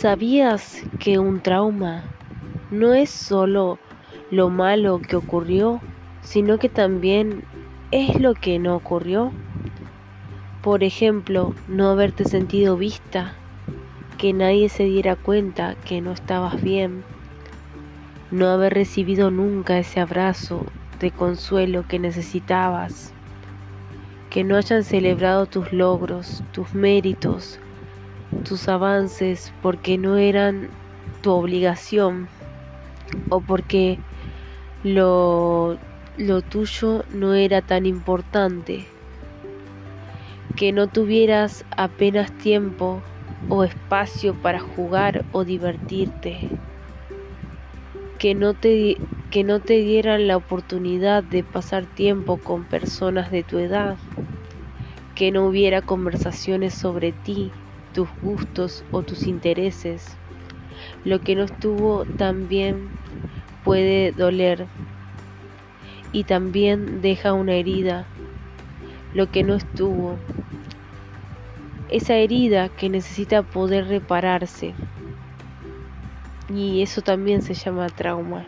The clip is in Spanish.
¿Sabías que un trauma no es solo lo malo que ocurrió, sino que también es lo que no ocurrió? Por ejemplo, no haberte sentido vista, que nadie se diera cuenta que no estabas bien, no haber recibido nunca ese abrazo de consuelo que necesitabas, que no hayan celebrado tus logros, tus méritos, tus avances porque no eran tu obligación o porque lo, lo tuyo no era tan importante, que no tuvieras apenas tiempo o espacio para jugar o divertirte, que no te, que no te dieran la oportunidad de pasar tiempo con personas de tu edad, que no hubiera conversaciones sobre ti, tus gustos o tus intereses. Lo que no estuvo tan bien puede doler y también deja una herida. Lo que no estuvo. Esa herida que necesita poder repararse. Y eso también se llama trauma.